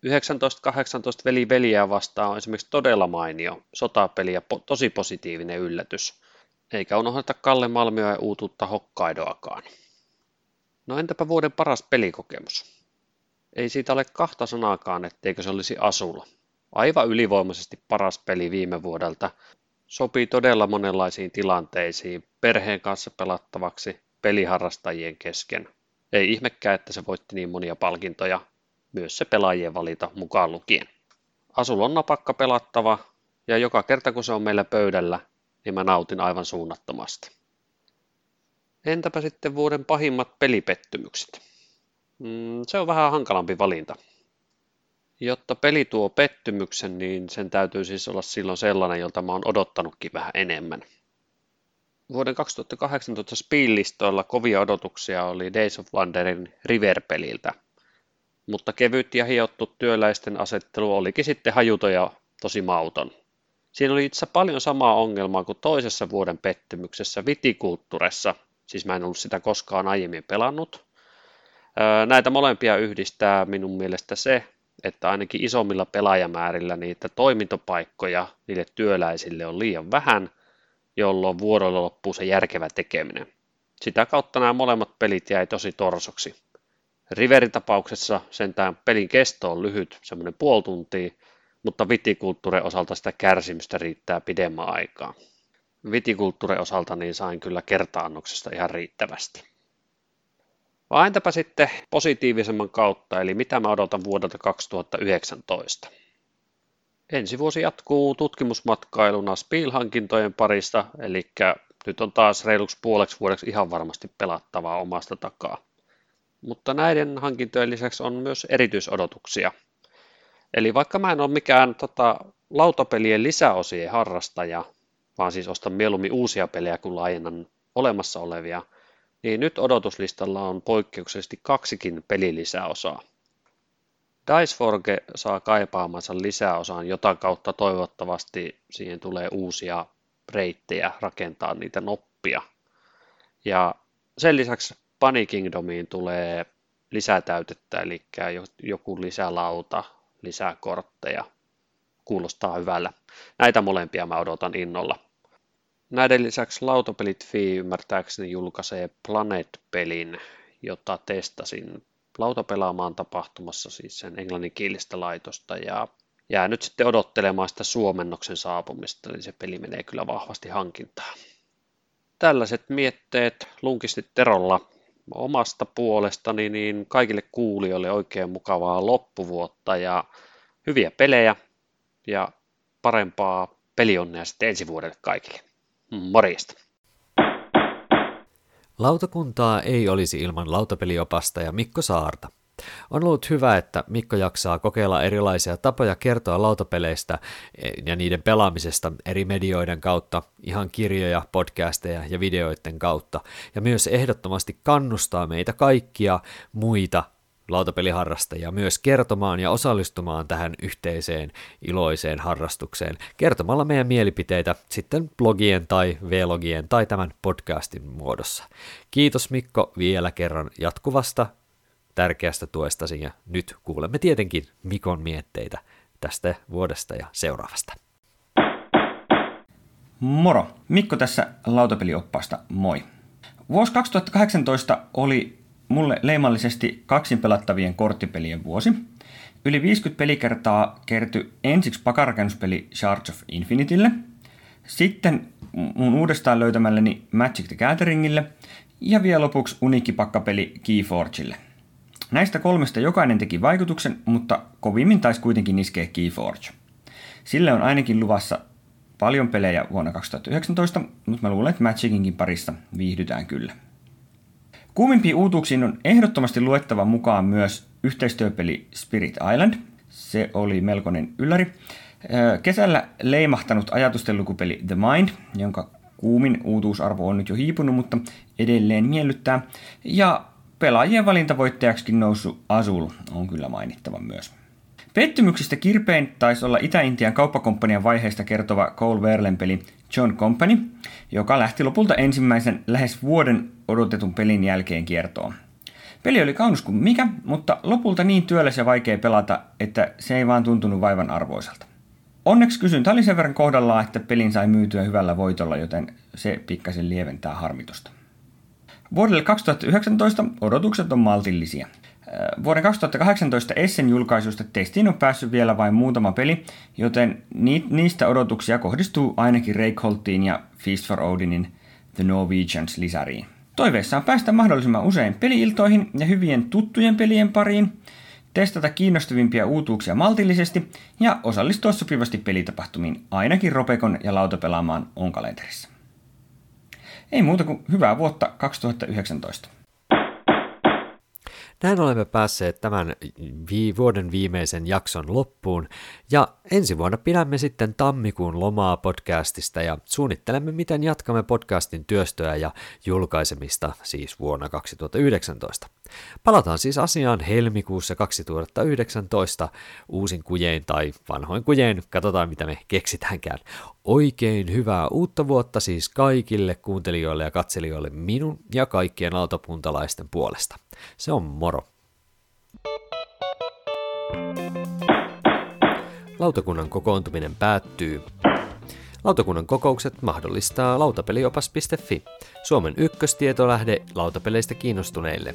1918 veli veliä vastaan on esimerkiksi todella mainio sotapeli ja po- tosi positiivinen yllätys. Eikä unohdeta Kalle Malmioa ja uutuutta Hokkaidoakaan. No entäpä vuoden paras pelikokemus? Ei siitä ole kahta sanaakaan, etteikö se olisi Asulla. Aivan ylivoimaisesti paras peli viime vuodelta. Sopii todella monenlaisiin tilanteisiin, perheen kanssa pelattavaksi, peliharrastajien kesken. Ei ihmekään, että se voitti niin monia palkintoja, myös se pelaajien valita mukaan lukien. Asul on napakka pelattava, ja joka kerta kun se on meillä pöydällä, niin mä nautin aivan suunnattomasti. Entäpä sitten vuoden pahimmat pelipettymykset? Mm, se on vähän hankalampi valinta. Jotta peli tuo pettymyksen, niin sen täytyy siis olla silloin sellainen, jolta mä oon odottanutkin vähän enemmän. Vuoden 2018 Spiellistoilla kovia odotuksia oli Days of Wonderin River-peliltä, mutta kevyt ja hiottu työläisten asettelu olikin sitten hajuto ja tosi mauton. Siinä oli itse paljon samaa ongelmaa kuin toisessa vuoden pettymyksessä Vitikultturessa, siis mä en ollut sitä koskaan aiemmin pelannut. Näitä molempia yhdistää minun mielestä se, että ainakin isommilla pelaajamäärillä niitä toimintopaikkoja niille työläisille on liian vähän, jolloin vuoroilla loppuu se järkevä tekeminen. Sitä kautta nämä molemmat pelit jäi tosi torsoksi. Riverin tapauksessa sentään pelin kesto on lyhyt, semmoinen puoli tuntia, mutta vitikulttuurin osalta sitä kärsimystä riittää pidemmän aikaa. Vitikulttuurin osalta niin sain kyllä kertaannoksesta ihan riittävästi. Vai entäpä sitten positiivisemman kautta, eli mitä mä odotan vuodelta 2019? Ensi vuosi jatkuu tutkimusmatkailuna Spiel-hankintojen parista, eli nyt on taas reiluksi puoleksi vuodeksi ihan varmasti pelattavaa omasta takaa. Mutta näiden hankintojen lisäksi on myös erityisodotuksia. Eli vaikka mä en ole mikään tota, lautapelien lisäosien harrastaja, vaan siis ostan mieluummin uusia pelejä kuin laajennan olemassa olevia, niin nyt odotuslistalla on poikkeuksellisesti kaksikin pelilisäosaa. Diceforge saa kaipaamansa lisäosaan, jota kautta toivottavasti siihen tulee uusia reittejä rakentaa niitä noppia. Ja sen lisäksi Bunny Kingdomiin tulee lisätäytettä, eli joku lisälauta, lisää kortteja. Kuulostaa hyvällä. Näitä molempia mä odotan innolla. Näiden lisäksi Lautapelit Fi ymmärtääkseni julkaisee Planet-pelin, jota testasin lautapelaamaan tapahtumassa, siis sen englanninkielistä laitosta, ja jää nyt sitten odottelemaan sitä suomennoksen saapumista, eli se peli menee kyllä vahvasti hankintaan. Tällaiset mietteet lunkisti Terolla omasta puolestani, niin kaikille kuulijoille oikein mukavaa loppuvuotta ja hyviä pelejä ja parempaa pelionnea sitten ensi vuodelle kaikille. Morjesta. Lautakuntaa ei olisi ilman lautapeliopasta ja Mikko Saarta. On ollut hyvä, että Mikko jaksaa kokeilla erilaisia tapoja kertoa lautapeleistä ja niiden pelaamisesta eri medioiden kautta, ihan kirjoja, podcasteja ja videoiden kautta, ja myös ehdottomasti kannustaa meitä kaikkia muita lautapeliharrastajia myös kertomaan ja osallistumaan tähän yhteiseen iloiseen harrastukseen kertomalla meidän mielipiteitä sitten blogien tai vlogien tai tämän podcastin muodossa. Kiitos Mikko vielä kerran jatkuvasta tärkeästä tuestasi ja nyt kuulemme tietenkin Mikon mietteitä tästä vuodesta ja seuraavasta. Moro! Mikko tässä lautapelioppaasta, moi! Vuosi 2018 oli mulle leimallisesti kaksin pelattavien korttipelien vuosi. Yli 50 pelikertaa kertyi ensiksi pakarakennuspeli Shards of Infinitylle, sitten mun uudestaan löytämälleni Magic the Gatheringille ja vielä lopuksi uniikkipakkapeli Keyforgeille. Näistä kolmesta jokainen teki vaikutuksen, mutta kovimmin taisi kuitenkin iskeä Keyforge. Sille on ainakin luvassa paljon pelejä vuonna 2019, mutta mä luulen, että Magicinkin parissa viihdytään kyllä. Kuumimpiin uutuuksiin on ehdottomasti luettava mukaan myös yhteistyöpeli Spirit Island. Se oli melkoinen ylläri. Kesällä leimahtanut ajatustenlukupeli The Mind, jonka kuumin uutuusarvo on nyt jo hiipunut, mutta edelleen miellyttää. Ja pelaajien valintavoittajaksikin noussut Azul on kyllä mainittava myös. Pettymyksistä kirpein taisi olla Itä-Intian kauppakomppanian vaiheesta kertova Cole Verlen peli John Company, joka lähti lopulta ensimmäisen lähes vuoden odotetun pelin jälkeen kiertoon. Peli oli kaunis kuin mikä, mutta lopulta niin työläs ja vaikea pelata, että se ei vaan tuntunut vaivan arvoiselta. Onneksi kysyntä oli sen verran kohdallaan, että pelin sai myytyä hyvällä voitolla, joten se pikkasen lieventää harmitusta. Vuodelle 2019 odotukset on maltillisia. Vuoden 2018 Essen julkaisuista testiin on päässyt vielä vain muutama peli, joten niistä odotuksia kohdistuu ainakin Reikholtiin ja Feast for Odinin The Norwegians lisäriin. Toiveessa on päästä mahdollisimman usein peliiltoihin ja hyvien tuttujen pelien pariin, testata kiinnostavimpia uutuuksia maltillisesti ja osallistua sopivasti pelitapahtumiin ainakin Ropekon ja lautapelaamaan onkalenterissa. Ei muuta kuin hyvää vuotta 2019. Näin olemme päässeet tämän vi- vuoden viimeisen jakson loppuun ja ensi vuonna pidämme sitten tammikuun lomaa podcastista ja suunnittelemme, miten jatkamme podcastin työstöä ja julkaisemista siis vuonna 2019. Palataan siis asiaan helmikuussa 2019 uusin kujein tai vanhoin kujein, katsotaan mitä me keksitäänkään. Oikein hyvää uutta vuotta siis kaikille kuuntelijoille ja katselijoille minun ja kaikkien lautapuntalaisten puolesta. Se on moro. Lautakunnan kokoontuminen päättyy. Lautakunnan kokoukset mahdollistaa lautapeliopas.fi, Suomen ykköstietolähde lautapeleistä kiinnostuneille.